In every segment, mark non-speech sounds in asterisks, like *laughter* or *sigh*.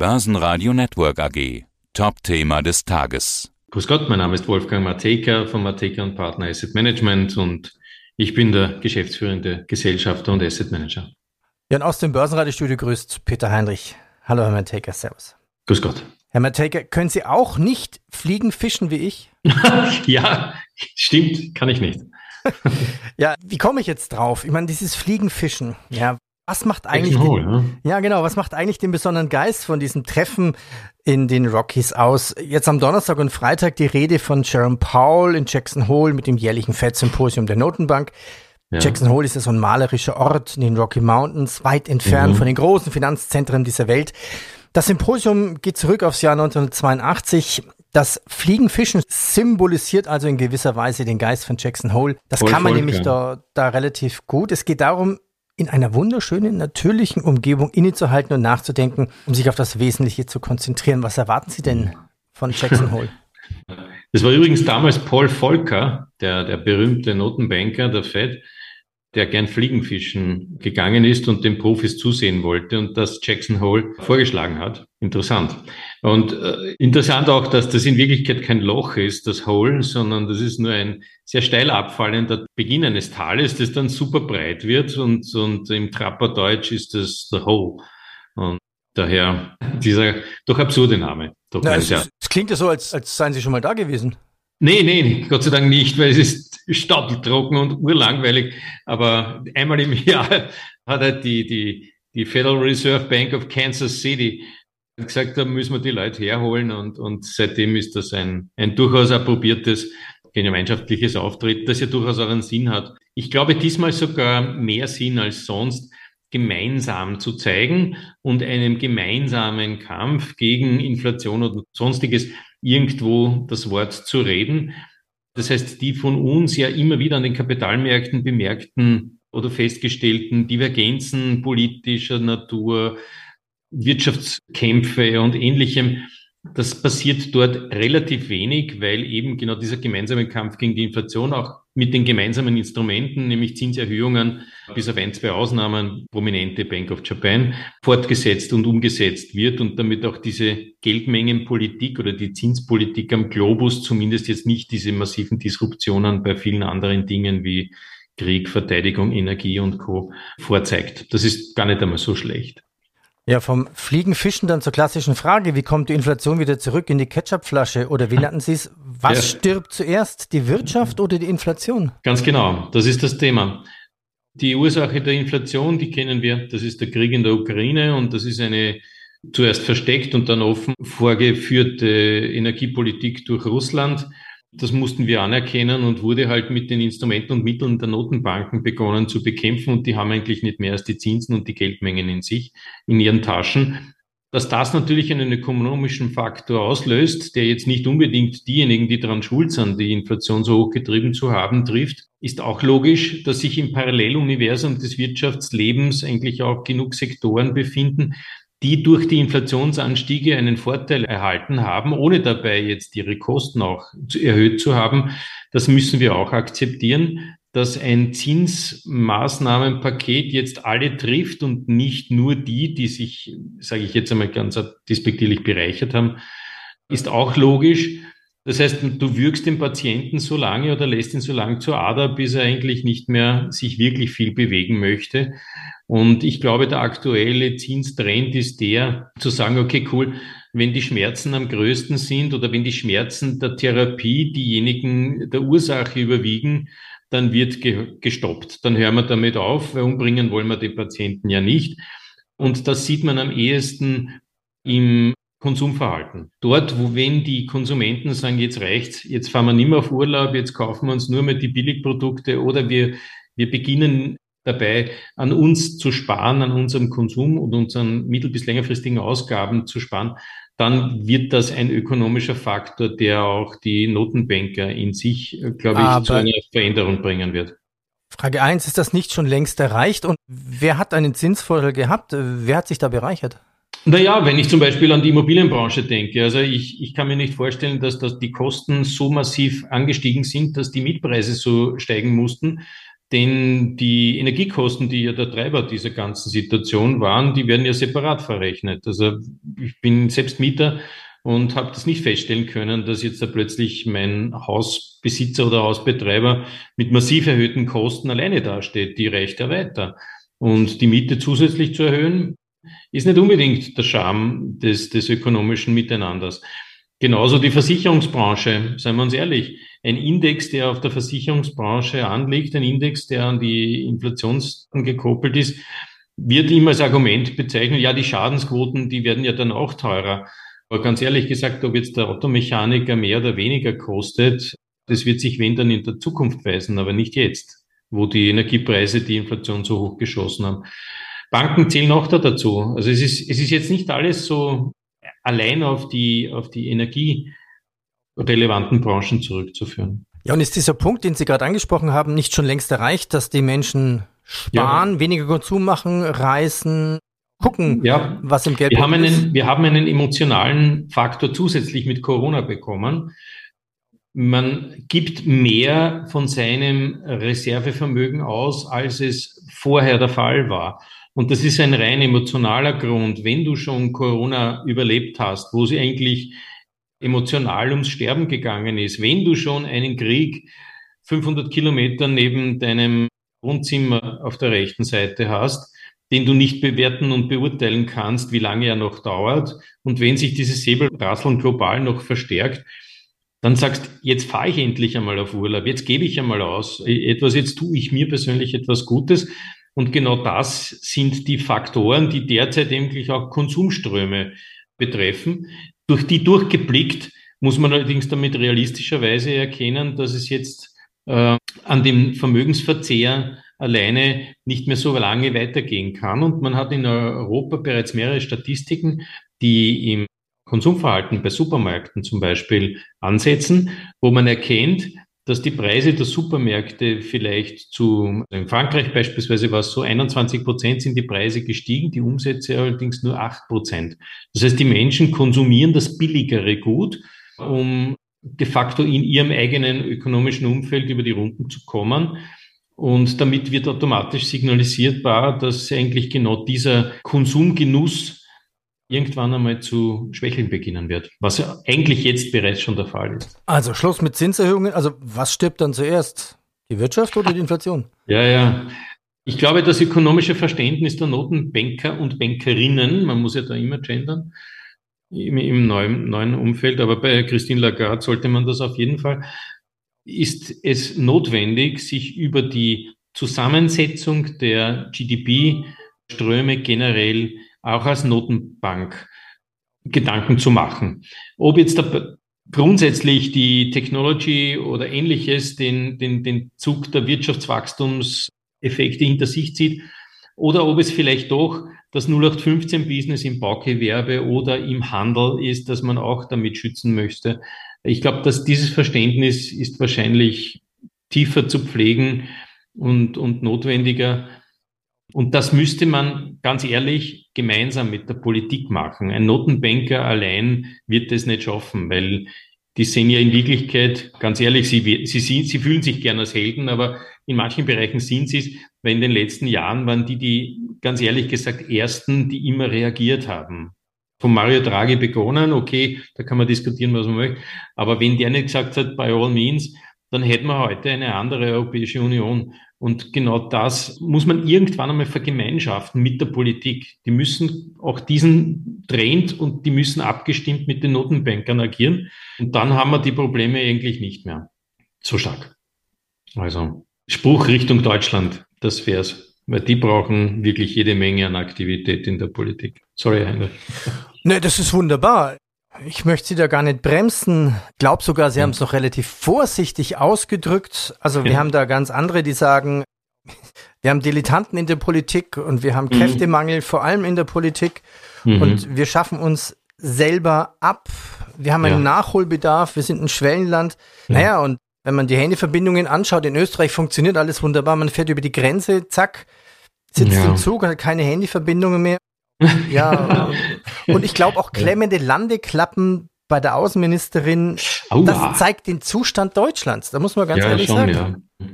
Börsenradio Network AG. Top-Thema des Tages. Grüß Gott, mein Name ist Wolfgang Mateka von Mateka und Partner Asset Management und ich bin der geschäftsführende Gesellschafter und Asset Manager. Ja, und aus dem Börsenradiostudio grüßt Peter Heinrich. Hallo, Herr Mateka, Servus. Grüß Gott. Herr Mateka, können Sie auch nicht fliegen, fischen wie ich? *laughs* ja, stimmt, kann ich nicht. *laughs* ja, wie komme ich jetzt drauf? Ich meine, dieses Fliegen, Fischen, ja, was macht eigentlich den, ja. ja genau, was macht eigentlich den besonderen Geist von diesem Treffen in den Rockies aus? Jetzt am Donnerstag und Freitag die Rede von Jerome Powell in Jackson Hole mit dem jährlichen Fed-Symposium der Notenbank. Ja. Jackson Hole ist ja so ein malerischer Ort in den Rocky Mountains, weit entfernt mhm. von den großen Finanzzentren dieser Welt. Das Symposium geht zurück aufs Jahr 1982. Das Fliegenfischen symbolisiert also in gewisser Weise den Geist von Jackson Hole. Das Voll kann man nämlich ja. da, da relativ gut. Es geht darum, in einer wunderschönen, natürlichen Umgebung innezuhalten und nachzudenken, um sich auf das Wesentliche zu konzentrieren. Was erwarten Sie denn von Jackson Hole? *laughs* Das war übrigens damals Paul Volcker, der, der berühmte Notenbanker der Fed, der gern Fliegenfischen gegangen ist und den Profis zusehen wollte und das Jackson Hole vorgeschlagen hat. Interessant. Und äh, interessant auch, dass das in Wirklichkeit kein Loch ist, das Hole, sondern das ist nur ein sehr steil abfallender Beginn eines Tales, das dann super breit wird und, und im Trapperdeutsch ist das the Hole. Und daher dieser doch absurde Name. Doch Na, es, es, klingt ja so, als, als seien Sie schon mal da gewesen. Nee, nee, Gott sei Dank nicht, weil es ist staudeltrocken und urlangweilig. Aber einmal im *laughs* Jahr hat er die, die, die Federal Reserve Bank of Kansas City gesagt, da müssen wir die Leute herholen und, und seitdem ist das ein, ein durchaus approbiertes gemeinschaftliches Auftreten, das ja durchaus auch einen Sinn hat. Ich glaube diesmal sogar mehr Sinn als sonst, gemeinsam zu zeigen und einem gemeinsamen Kampf gegen Inflation und sonstiges irgendwo das Wort zu reden. Das heißt, die von uns ja immer wieder an den Kapitalmärkten bemerkten oder festgestellten Divergenzen politischer Natur, Wirtschaftskämpfe und ähnlichem, das passiert dort relativ wenig, weil eben genau dieser gemeinsame Kampf gegen die Inflation auch mit den gemeinsamen Instrumenten, nämlich Zinserhöhungen, bis auf ein, zwei Ausnahmen, prominente Bank of Japan, fortgesetzt und umgesetzt wird und damit auch diese Geldmengenpolitik oder die Zinspolitik am Globus zumindest jetzt nicht diese massiven Disruptionen bei vielen anderen Dingen wie Krieg, Verteidigung, Energie und Co. vorzeigt. Das ist gar nicht einmal so schlecht. Ja, vom Fliegenfischen dann zur klassischen Frage, wie kommt die Inflation wieder zurück in die Ketchupflasche? Oder wie nannten Sie es? Was ja. stirbt zuerst, die Wirtschaft oder die Inflation? Ganz genau, das ist das Thema. Die Ursache der Inflation, die kennen wir, das ist der Krieg in der Ukraine und das ist eine zuerst versteckt und dann offen vorgeführte Energiepolitik durch Russland. Das mussten wir anerkennen und wurde halt mit den Instrumenten und Mitteln der Notenbanken begonnen zu bekämpfen. Und die haben eigentlich nicht mehr als die Zinsen und die Geldmengen in sich, in ihren Taschen. Dass das natürlich einen ökonomischen Faktor auslöst, der jetzt nicht unbedingt diejenigen, die daran schuld sind, die Inflation so hochgetrieben zu haben, trifft, ist auch logisch, dass sich im Paralleluniversum des Wirtschaftslebens eigentlich auch genug Sektoren befinden, die durch die Inflationsanstiege einen Vorteil erhalten haben, ohne dabei jetzt ihre Kosten auch erhöht zu haben. Das müssen wir auch akzeptieren, dass ein Zinsmaßnahmenpaket jetzt alle trifft und nicht nur die, die sich, sage ich jetzt einmal ganz despektierlich bereichert haben, ist auch logisch. Das heißt, du würgst den Patienten so lange oder lässt ihn so lange zur Ader, bis er eigentlich nicht mehr sich wirklich viel bewegen möchte. Und ich glaube, der aktuelle Zinstrend ist der, zu sagen, okay, cool, wenn die Schmerzen am größten sind oder wenn die Schmerzen der Therapie diejenigen der Ursache überwiegen, dann wird ge gestoppt. Dann hören wir damit auf, weil umbringen wollen wir den Patienten ja nicht. Und das sieht man am ehesten im Konsumverhalten. Dort, wo wenn die Konsumenten sagen, jetzt reicht's, jetzt fahren wir nicht mehr auf Urlaub, jetzt kaufen wir uns nur mehr die Billigprodukte oder wir, wir beginnen dabei, an uns zu sparen, an unserem Konsum und unseren mittel- bis längerfristigen Ausgaben zu sparen, dann wird das ein ökonomischer Faktor, der auch die Notenbanker in sich, glaube ich, Aber zu einer Veränderung bringen wird. Frage eins: ist das nicht schon längst erreicht? Und wer hat einen Zinsvorteil gehabt? Wer hat sich da bereichert? Naja, wenn ich zum Beispiel an die Immobilienbranche denke, also ich, ich kann mir nicht vorstellen, dass, dass die Kosten so massiv angestiegen sind, dass die Mietpreise so steigen mussten denn die Energiekosten, die ja der Treiber dieser ganzen Situation waren, die werden ja separat verrechnet. Also ich bin selbst Mieter und habe das nicht feststellen können, dass jetzt da plötzlich mein Hausbesitzer oder Hausbetreiber mit massiv erhöhten Kosten alleine dasteht. Die reicht ja weiter. Und die Miete zusätzlich zu erhöhen, ist nicht unbedingt der Charme des, des ökonomischen Miteinanders. Genauso die Versicherungsbranche, seien wir uns ehrlich. Ein Index, der auf der Versicherungsbranche anliegt, ein Index, der an die Inflation gekoppelt ist, wird immer als Argument bezeichnet, ja, die Schadensquoten, die werden ja dann auch teurer. Aber ganz ehrlich gesagt, ob jetzt der Automechaniker mehr oder weniger kostet, das wird sich wenn dann in der Zukunft weisen, aber nicht jetzt, wo die Energiepreise die Inflation so hoch geschossen haben. Banken zählen auch da dazu. Also es ist, es ist jetzt nicht alles so allein auf die, auf die energierelevanten Branchen zurückzuführen. Ja, und ist dieser Punkt, den Sie gerade angesprochen haben, nicht schon längst erreicht, dass die Menschen sparen, ja. weniger Konsum machen, reisen, gucken, ja. was im Geld wir haben einen, ist? Wir haben einen emotionalen Faktor zusätzlich mit Corona bekommen. Man gibt mehr von seinem Reservevermögen aus, als es vorher der Fall war. Und das ist ein rein emotionaler Grund. Wenn du schon Corona überlebt hast, wo sie eigentlich emotional ums Sterben gegangen ist, wenn du schon einen Krieg 500 Kilometer neben deinem Wohnzimmer auf der rechten Seite hast, den du nicht bewerten und beurteilen kannst, wie lange er noch dauert, und wenn sich dieses Säbelprasseln global noch verstärkt, dann sagst, jetzt fahre ich endlich einmal auf Urlaub, jetzt gebe ich einmal aus, etwas, jetzt tue ich mir persönlich etwas Gutes. Und genau das sind die Faktoren, die derzeit eigentlich auch Konsumströme betreffen. Durch die durchgeblickt muss man allerdings damit realistischerweise erkennen, dass es jetzt äh, an dem Vermögensverzehr alleine nicht mehr so lange weitergehen kann. Und man hat in Europa bereits mehrere Statistiken, die im Konsumverhalten bei Supermärkten zum Beispiel ansetzen, wo man erkennt, dass die Preise der Supermärkte vielleicht zu, in Frankreich beispielsweise war es so, 21 Prozent sind die Preise gestiegen, die Umsätze allerdings nur 8 Prozent. Das heißt, die Menschen konsumieren das billigere Gut, um de facto in ihrem eigenen ökonomischen Umfeld über die Runden zu kommen. Und damit wird automatisch signalisierbar, dass eigentlich genau dieser Konsumgenuss irgendwann einmal zu schwächeln beginnen wird, was ja eigentlich jetzt bereits schon der Fall ist. Also Schluss mit Zinserhöhungen. Also was stirbt dann zuerst? Die Wirtschaft oder die Inflation? Ja, ja. Ich glaube, das ökonomische Verständnis der Notenbanker und Bankerinnen, man muss ja da immer gendern, im, im neuen, neuen Umfeld, aber bei Christine Lagarde sollte man das auf jeden Fall, ist es notwendig, sich über die Zusammensetzung der GDP-Ströme generell auch als Notenbank Gedanken zu machen. Ob jetzt da grundsätzlich die Technology oder ähnliches den, den, den Zug der Wirtschaftswachstumseffekte hinter sich zieht oder ob es vielleicht doch das 0815-Business im Baugewerbe oder im Handel ist, dass man auch damit schützen möchte. Ich glaube, dass dieses Verständnis ist wahrscheinlich tiefer zu pflegen und, und notwendiger, und das müsste man ganz ehrlich gemeinsam mit der Politik machen. Ein Notenbanker allein wird das nicht schaffen, weil die sehen ja in Wirklichkeit, ganz ehrlich, sie, sie, sie fühlen sich gern als Helden, aber in manchen Bereichen sind sie es, weil in den letzten Jahren waren die, die ganz ehrlich gesagt, ersten, die immer reagiert haben. Von Mario Draghi begonnen, okay, da kann man diskutieren, was man möchte, aber wenn der nicht gesagt hat, by all means, dann hätten wir heute eine andere Europäische Union. Und genau das muss man irgendwann einmal vergemeinschaften mit der Politik. Die müssen auch diesen Trend und die müssen abgestimmt mit den Notenbankern agieren. Und dann haben wir die Probleme eigentlich nicht mehr so stark. Also Spruch Richtung Deutschland, das wär's. Weil die brauchen wirklich jede Menge an Aktivität in der Politik. Sorry, Heinrich. Ne, das ist wunderbar. Ich möchte Sie da gar nicht bremsen. Glaub sogar, Sie ja. haben es noch relativ vorsichtig ausgedrückt. Also wir ja. haben da ganz andere, die sagen, *laughs* wir haben Dilettanten in der Politik und wir haben mhm. Kräftemangel, vor allem in der Politik. Mhm. Und wir schaffen uns selber ab. Wir haben einen ja. Nachholbedarf. Wir sind ein Schwellenland. Naja, und wenn man die Handyverbindungen anschaut, in Österreich funktioniert alles wunderbar. Man fährt über die Grenze, zack, sitzt im Zug, hat keine Handyverbindungen mehr. *laughs* Ja, *laughs* und ich glaube auch klemmende Landeklappen bei der Außenministerin, Aua. das zeigt den Zustand Deutschlands. Da muss man ganz ja, ehrlich schon, sagen. Ja.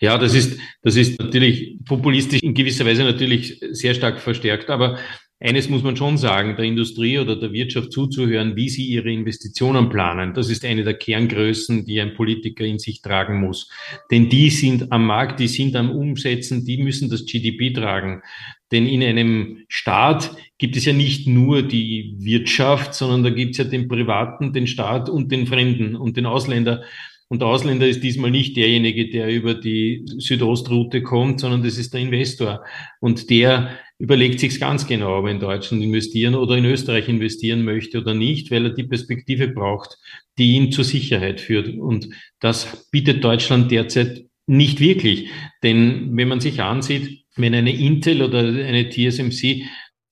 Ja, das ist, das ist natürlich populistisch in gewisser Weise natürlich sehr stark verstärkt, aber eines muss man schon sagen, der Industrie oder der Wirtschaft zuzuhören, wie sie ihre Investitionen planen. Das ist eine der Kerngrößen, die ein Politiker in sich tragen muss. Denn die sind am Markt, die sind am Umsetzen, die müssen das GDP tragen. Denn in einem Staat gibt es ja nicht nur die Wirtschaft, sondern da gibt es ja den Privaten, den Staat und den Fremden und den Ausländer. Und der Ausländer ist diesmal nicht derjenige, der über die Südostroute kommt, sondern das ist der Investor. Und der überlegt sich ganz genau, ob er in Deutschland investieren oder in Österreich investieren möchte oder nicht, weil er die Perspektive braucht, die ihn zur Sicherheit führt. Und das bietet Deutschland derzeit nicht wirklich. Denn wenn man sich ansieht, wenn eine Intel oder eine TSMC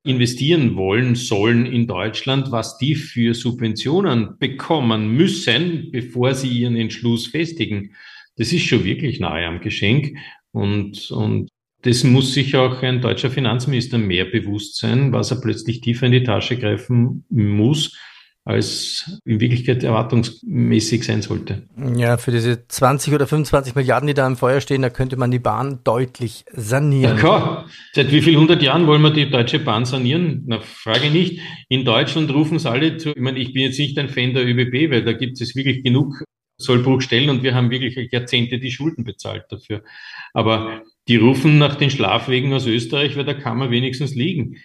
investieren wollen sollen in Deutschland, was die für Subventionen bekommen müssen, bevor sie ihren Entschluss festigen. Das ist schon wirklich nahe am Geschenk. Und, und das muss sich auch ein deutscher Finanzminister mehr bewusst sein, was er plötzlich tiefer in die Tasche greifen muss, als in Wirklichkeit erwartungsmäßig sein sollte. Ja, für diese 20 oder 25 Milliarden, die da im Feuer stehen, da könnte man die Bahn deutlich sanieren. Ja, klar. Seit wie vielen hundert Jahren wollen wir die Deutsche Bahn sanieren? Na, frage nicht. In Deutschland rufen es alle zu. Ich meine, ich bin jetzt nicht ein Fan der ÖBB, weil da gibt es wirklich genug Sollbruchstellen und wir haben wirklich Jahrzehnte die Schulden bezahlt dafür. Aber die rufen nach den Schlafwegen aus Österreich, weil da kann man wenigstens liegen.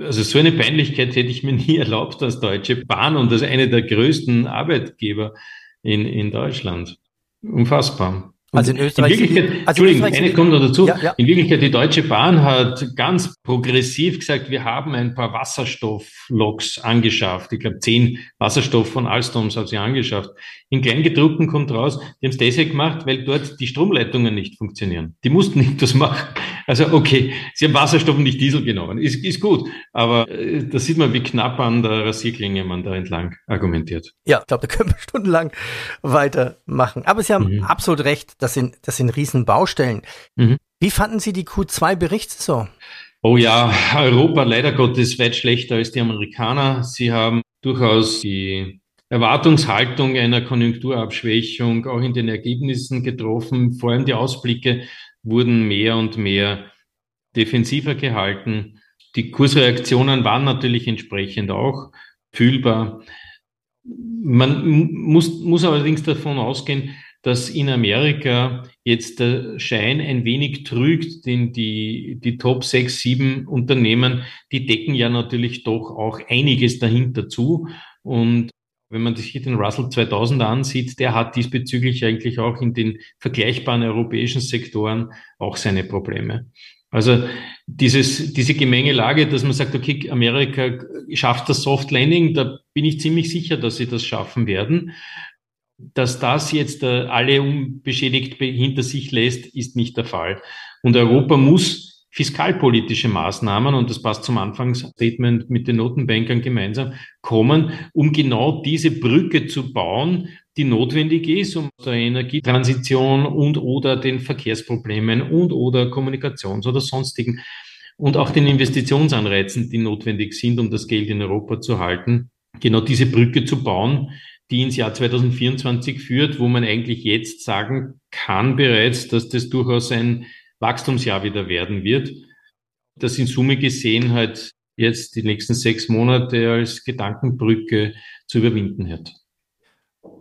Also so eine Peinlichkeit hätte ich mir nie *laughs* erlaubt als Deutsche Bahn und als eine der größten Arbeitgeber in, in Deutschland. Unfassbar. Also in Österreich. In Wirklichkeit, also Entschuldigung, eine kommt noch dazu. Ja, ja. In Wirklichkeit, die Deutsche Bahn hat ganz progressiv gesagt, wir haben ein paar Wasserstoffloks angeschafft. Ich glaube, zehn Wasserstoff von Alstoms hat sie angeschafft. In Kleingedruckten kommt raus, die haben es deshalb gemacht, weil dort die Stromleitungen nicht funktionieren. Die mussten nicht das machen. Also okay, sie haben Wasserstoff und nicht Diesel genommen. Ist, ist gut. Aber äh, da sieht man, wie knapp an der Rasierklinge man da entlang argumentiert. Ja, ich glaube, da können wir *laughs* stundenlang weitermachen. Aber Sie haben mhm. absolut recht, das sind, das sind Riesenbaustellen. Mhm. Wie fanden Sie die Q2-Berichtssaison? Oh ja, Europa leider Gottes weit schlechter als die Amerikaner. Sie haben durchaus die Erwartungshaltung einer Konjunkturabschwächung auch in den Ergebnissen getroffen. Vor allem die Ausblicke wurden mehr und mehr defensiver gehalten. Die Kursreaktionen waren natürlich entsprechend auch fühlbar. Man muss, muss allerdings davon ausgehen, dass in Amerika jetzt der Schein ein wenig trügt, denn die, die Top 6, 7 Unternehmen, die decken ja natürlich doch auch einiges dahinter zu. Und wenn man sich den Russell 2000 ansieht, der hat diesbezüglich eigentlich auch in den vergleichbaren europäischen Sektoren auch seine Probleme. Also dieses, diese Gemengelage, dass man sagt, okay, Amerika schafft das Soft Landing, da bin ich ziemlich sicher, dass sie das schaffen werden. Dass das jetzt äh, alle unbeschädigt hinter sich lässt, ist nicht der Fall. Und Europa muss fiskalpolitische Maßnahmen, und das passt zum Anfangsstatement mit den Notenbankern gemeinsam, kommen, um genau diese Brücke zu bauen, die notwendig ist, um der Energietransition und oder den Verkehrsproblemen und oder Kommunikations- oder sonstigen und auch den Investitionsanreizen, die notwendig sind, um das Geld in Europa zu halten, genau diese Brücke zu bauen, die ins Jahr 2024 führt, wo man eigentlich jetzt sagen kann bereits, dass das durchaus ein Wachstumsjahr wieder werden wird. Das in Summe gesehen halt jetzt die nächsten sechs Monate als Gedankenbrücke zu überwinden hat.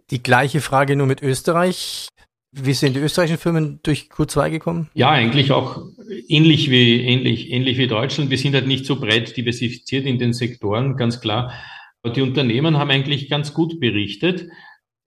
Die gleiche Frage nur mit Österreich. Wie sind die österreichischen Firmen durch Q2 gekommen? Ja, eigentlich auch ähnlich wie, ähnlich, ähnlich wie Deutschland. Wir sind halt nicht so breit diversifiziert in den Sektoren, ganz klar. Die Unternehmen haben eigentlich ganz gut berichtet.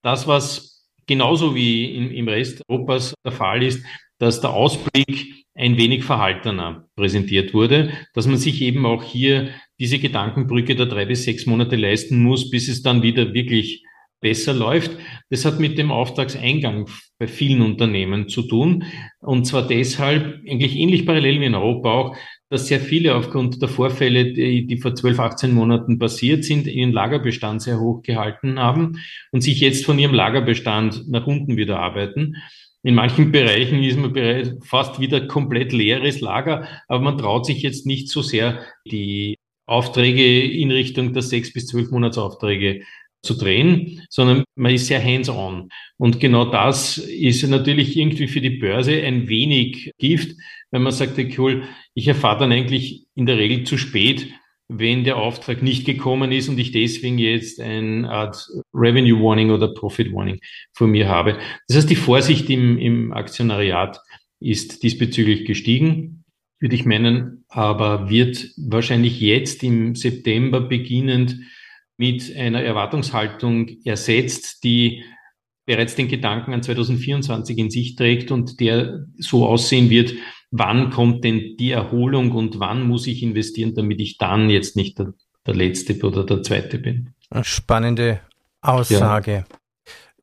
Das, was genauso wie in, im Rest Europas der Fall ist, dass der Ausblick ein wenig verhaltener präsentiert wurde, dass man sich eben auch hier diese Gedankenbrücke der drei bis sechs Monate leisten muss, bis es dann wieder wirklich besser läuft. Das hat mit dem Auftragseingang bei vielen Unternehmen zu tun. Und zwar deshalb, eigentlich ähnlich parallel wie in Europa auch, dass sehr viele aufgrund der Vorfälle, die, die vor 12, 18 Monaten passiert sind, ihren Lagerbestand sehr hoch gehalten haben und sich jetzt von ihrem Lagerbestand nach unten wieder arbeiten. In manchen Bereichen ist man bereits fast wieder komplett leeres Lager, aber man traut sich jetzt nicht so sehr, die Aufträge in Richtung der sechs bis zwölf Monatsaufträge zu drehen, sondern man ist sehr hands-on. Und genau das ist natürlich irgendwie für die Börse ein wenig Gift, wenn man sagt, cool, ich erfahre dann eigentlich in der Regel zu spät, wenn der Auftrag nicht gekommen ist und ich deswegen jetzt eine Art Revenue Warning oder Profit Warning vor mir habe. Das heißt, die Vorsicht im, im Aktionariat ist diesbezüglich gestiegen, würde ich meinen, aber wird wahrscheinlich jetzt im September beginnend mit einer Erwartungshaltung ersetzt, die bereits den Gedanken an 2024 in sich trägt und der so aussehen wird, wann kommt denn die Erholung und wann muss ich investieren, damit ich dann jetzt nicht der, der Letzte oder der Zweite bin. Spannende Aussage. Ja.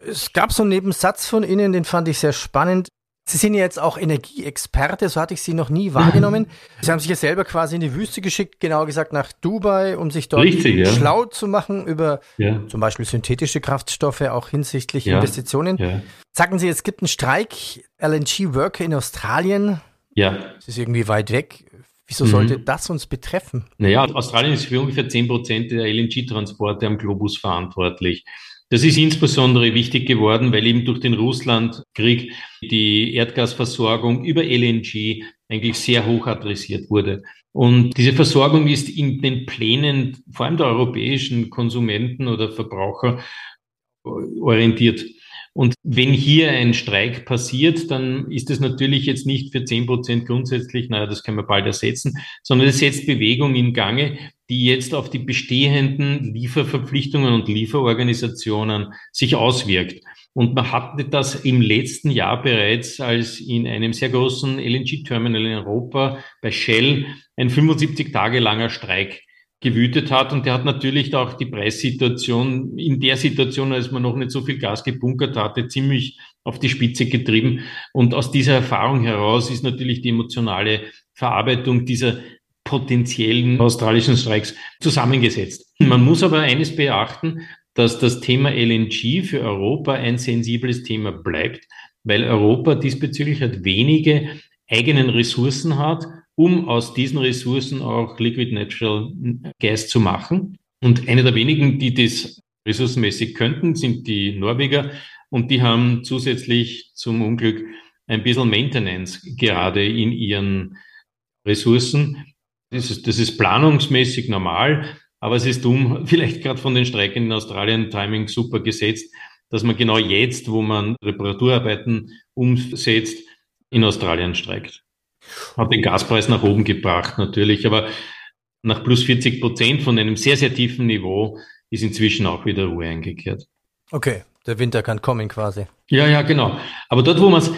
Es gab so einen Nebensatz von Ihnen, den fand ich sehr spannend. Sie sind ja jetzt auch Energieexperte, so hatte ich Sie noch nie *laughs* wahrgenommen. Sie haben sich ja selber quasi in die Wüste geschickt, genauer gesagt nach Dubai, um sich dort Richtig, ja. schlau zu machen über ja. zum Beispiel synthetische Kraftstoffe, auch hinsichtlich ja. Investitionen. Sagen Sie, es gibt einen Streik, LNG-Worker in Australien. Ja. Das ist irgendwie weit weg. Wieso sollte mhm. das uns betreffen? Naja, Australien ist für ungefähr 10 Prozent der LNG-Transporte am Globus verantwortlich. Das ist insbesondere wichtig geworden, weil eben durch den Russlandkrieg die Erdgasversorgung über LNG eigentlich sehr hoch adressiert wurde. Und diese Versorgung ist in den Plänen vor allem der europäischen Konsumenten oder Verbraucher orientiert. Und wenn hier ein Streik passiert, dann ist es natürlich jetzt nicht für zehn Prozent grundsätzlich, naja, das können wir bald ersetzen, sondern es setzt Bewegung in Gange, die jetzt auf die bestehenden Lieferverpflichtungen und Lieferorganisationen sich auswirkt. Und man hatte das im letzten Jahr bereits, als in einem sehr großen LNG-Terminal in Europa bei Shell ein 75 Tage langer Streik gewütet hat. Und der hat natürlich auch die Preissituation in der Situation, als man noch nicht so viel Gas gebunkert hatte, ziemlich auf die Spitze getrieben. Und aus dieser Erfahrung heraus ist natürlich die emotionale Verarbeitung dieser potenziellen australischen Streiks zusammengesetzt. Man muss aber eines beachten, dass das Thema LNG für Europa ein sensibles Thema bleibt, weil Europa diesbezüglich halt wenige eigenen Ressourcen hat um aus diesen Ressourcen auch Liquid Natural Gas zu machen. Und eine der wenigen, die das ressourcenmäßig könnten, sind die Norweger. Und die haben zusätzlich zum Unglück ein bisschen Maintenance gerade in ihren Ressourcen. Das ist, das ist planungsmäßig normal, aber es ist um, *laughs* vielleicht gerade von den Streiken in Australien, Timing super gesetzt, dass man genau jetzt, wo man Reparaturarbeiten umsetzt, in Australien streikt. Hat den Gaspreis nach oben gebracht natürlich, aber nach plus 40 Prozent von einem sehr, sehr tiefen Niveau ist inzwischen auch wieder Ruhe eingekehrt. Okay, der Winter kann kommen quasi. Ja, ja, genau. Aber dort, wo man es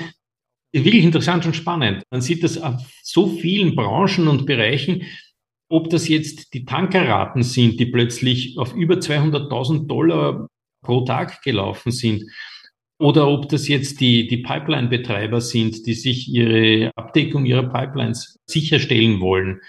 wirklich interessant und spannend. Man sieht das auf so vielen Branchen und Bereichen, ob das jetzt die Tankerraten sind, die plötzlich auf über 200.000 Dollar pro Tag gelaufen sind, oder ob das jetzt die, die Pipeline-Betreiber sind, die sich ihre Abdeckung ihrer Pipelines sicherstellen wollen.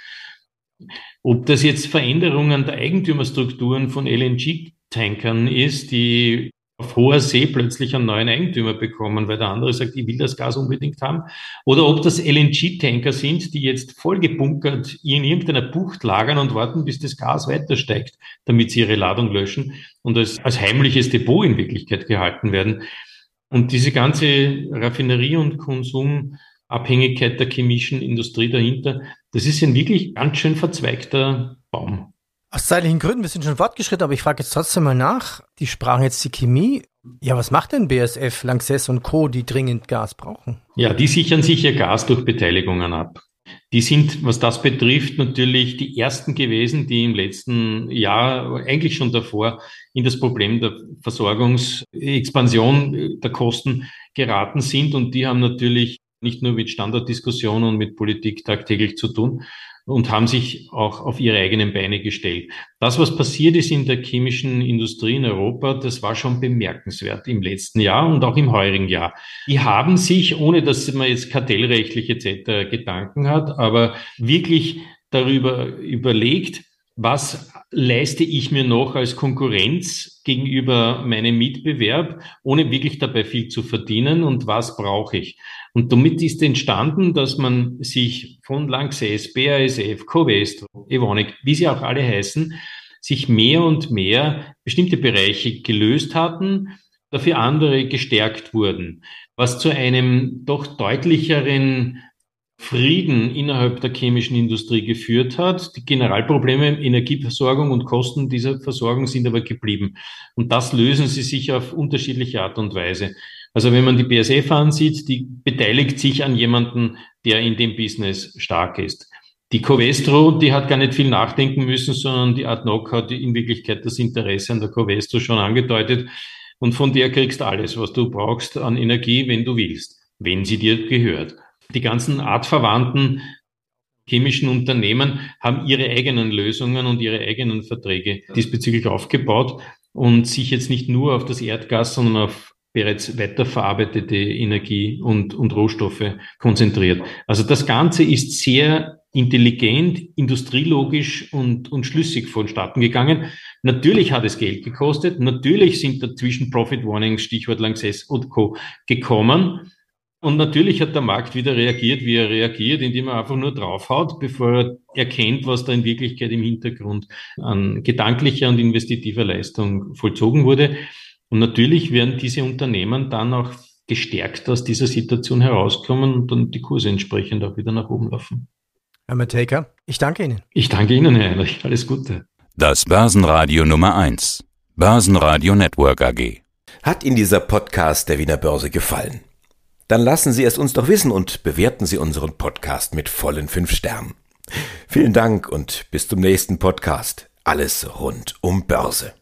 Ob das jetzt Veränderungen der Eigentümerstrukturen von LNG-Tankern ist, die auf hoher See plötzlich einen neuen Eigentümer bekommen, weil der andere sagt, ich will das Gas unbedingt haben. Oder ob das LNG-Tanker sind, die jetzt vollgebunkert in irgendeiner Bucht lagern und warten, bis das Gas weiter steigt, damit sie ihre Ladung löschen und als, als heimliches Depot in Wirklichkeit gehalten werden. Und diese ganze Raffinerie- und Konsumabhängigkeit der chemischen Industrie dahinter, das ist ein wirklich ganz schön verzweigter Baum. Aus zeitlichen Gründen, wir sind schon fortgeschritten, aber ich frage jetzt trotzdem mal nach. Die sprachen jetzt die Chemie. Ja, was macht denn BSF, Lanxess und Co., die dringend Gas brauchen? Ja, die sichern sich ihr Gas durch Beteiligungen ab. Die sind, was das betrifft, natürlich die ersten gewesen, die im letzten Jahr, eigentlich schon davor, in das Problem der Versorgungsexpansion der Kosten geraten sind. Und die haben natürlich nicht nur mit Standarddiskussionen und mit Politik tagtäglich zu tun, und haben sich auch auf ihre eigenen Beine gestellt. Das, was passiert ist in der chemischen Industrie in Europa, das war schon bemerkenswert im letzten Jahr und auch im heurigen Jahr. Die haben sich, ohne dass man jetzt kartellrechtlich etc. Gedanken hat, aber wirklich darüber überlegt, was leiste ich mir noch als Konkurrenz gegenüber meinem Mitbewerb, ohne wirklich dabei viel zu verdienen und was brauche ich? Und damit ist entstanden, dass man sich von Lanxess, BASF, Covestro, Evonik, wie sie auch alle heißen, sich mehr und mehr bestimmte Bereiche gelöst hatten, dafür andere gestärkt wurden, was zu einem doch deutlicheren Frieden innerhalb der chemischen Industrie geführt hat. Die Generalprobleme Energieversorgung und Kosten dieser Versorgung sind aber geblieben. Und das lösen sie sich auf unterschiedliche Art und Weise. Also wenn man die BSF ansieht, die beteiligt sich an jemanden, der in dem Business stark ist. Die Covestro, die hat gar nicht viel nachdenken müssen, sondern die Adnoc hat in Wirklichkeit das Interesse an der Covestro schon angedeutet. Und von der kriegst alles, was du brauchst an Energie, wenn du willst, wenn sie dir gehört. Die ganzen artverwandten chemischen Unternehmen haben ihre eigenen Lösungen und ihre eigenen Verträge diesbezüglich aufgebaut und sich jetzt nicht nur auf das Erdgas, sondern auf bereits weiterverarbeitete Energie und, und Rohstoffe konzentriert. Also das Ganze ist sehr intelligent, industrielogisch und, und schlüssig vonstatten gegangen. Natürlich hat es Geld gekostet. Natürlich sind dazwischen Profit Warnings, Stichwort Lanxess und Co. gekommen. Und natürlich hat der Markt wieder reagiert, wie er reagiert, indem er einfach nur draufhaut, bevor er erkennt, was da in Wirklichkeit im Hintergrund an gedanklicher und investitiver Leistung vollzogen wurde. Und natürlich werden diese Unternehmen dann auch gestärkt aus dieser Situation herauskommen und dann die Kurse entsprechend auch wieder nach oben laufen. Herr Matejka, ich danke Ihnen. Ich danke Ihnen, Herr Heinrich. Alles Gute. Das Börsenradio Nummer 1. Börsenradio Network AG. Hat Ihnen dieser Podcast der Wiener Börse gefallen? Dann lassen Sie es uns doch wissen und bewerten Sie unseren Podcast mit vollen fünf Sternen. Vielen Dank und bis zum nächsten Podcast. Alles rund um Börse.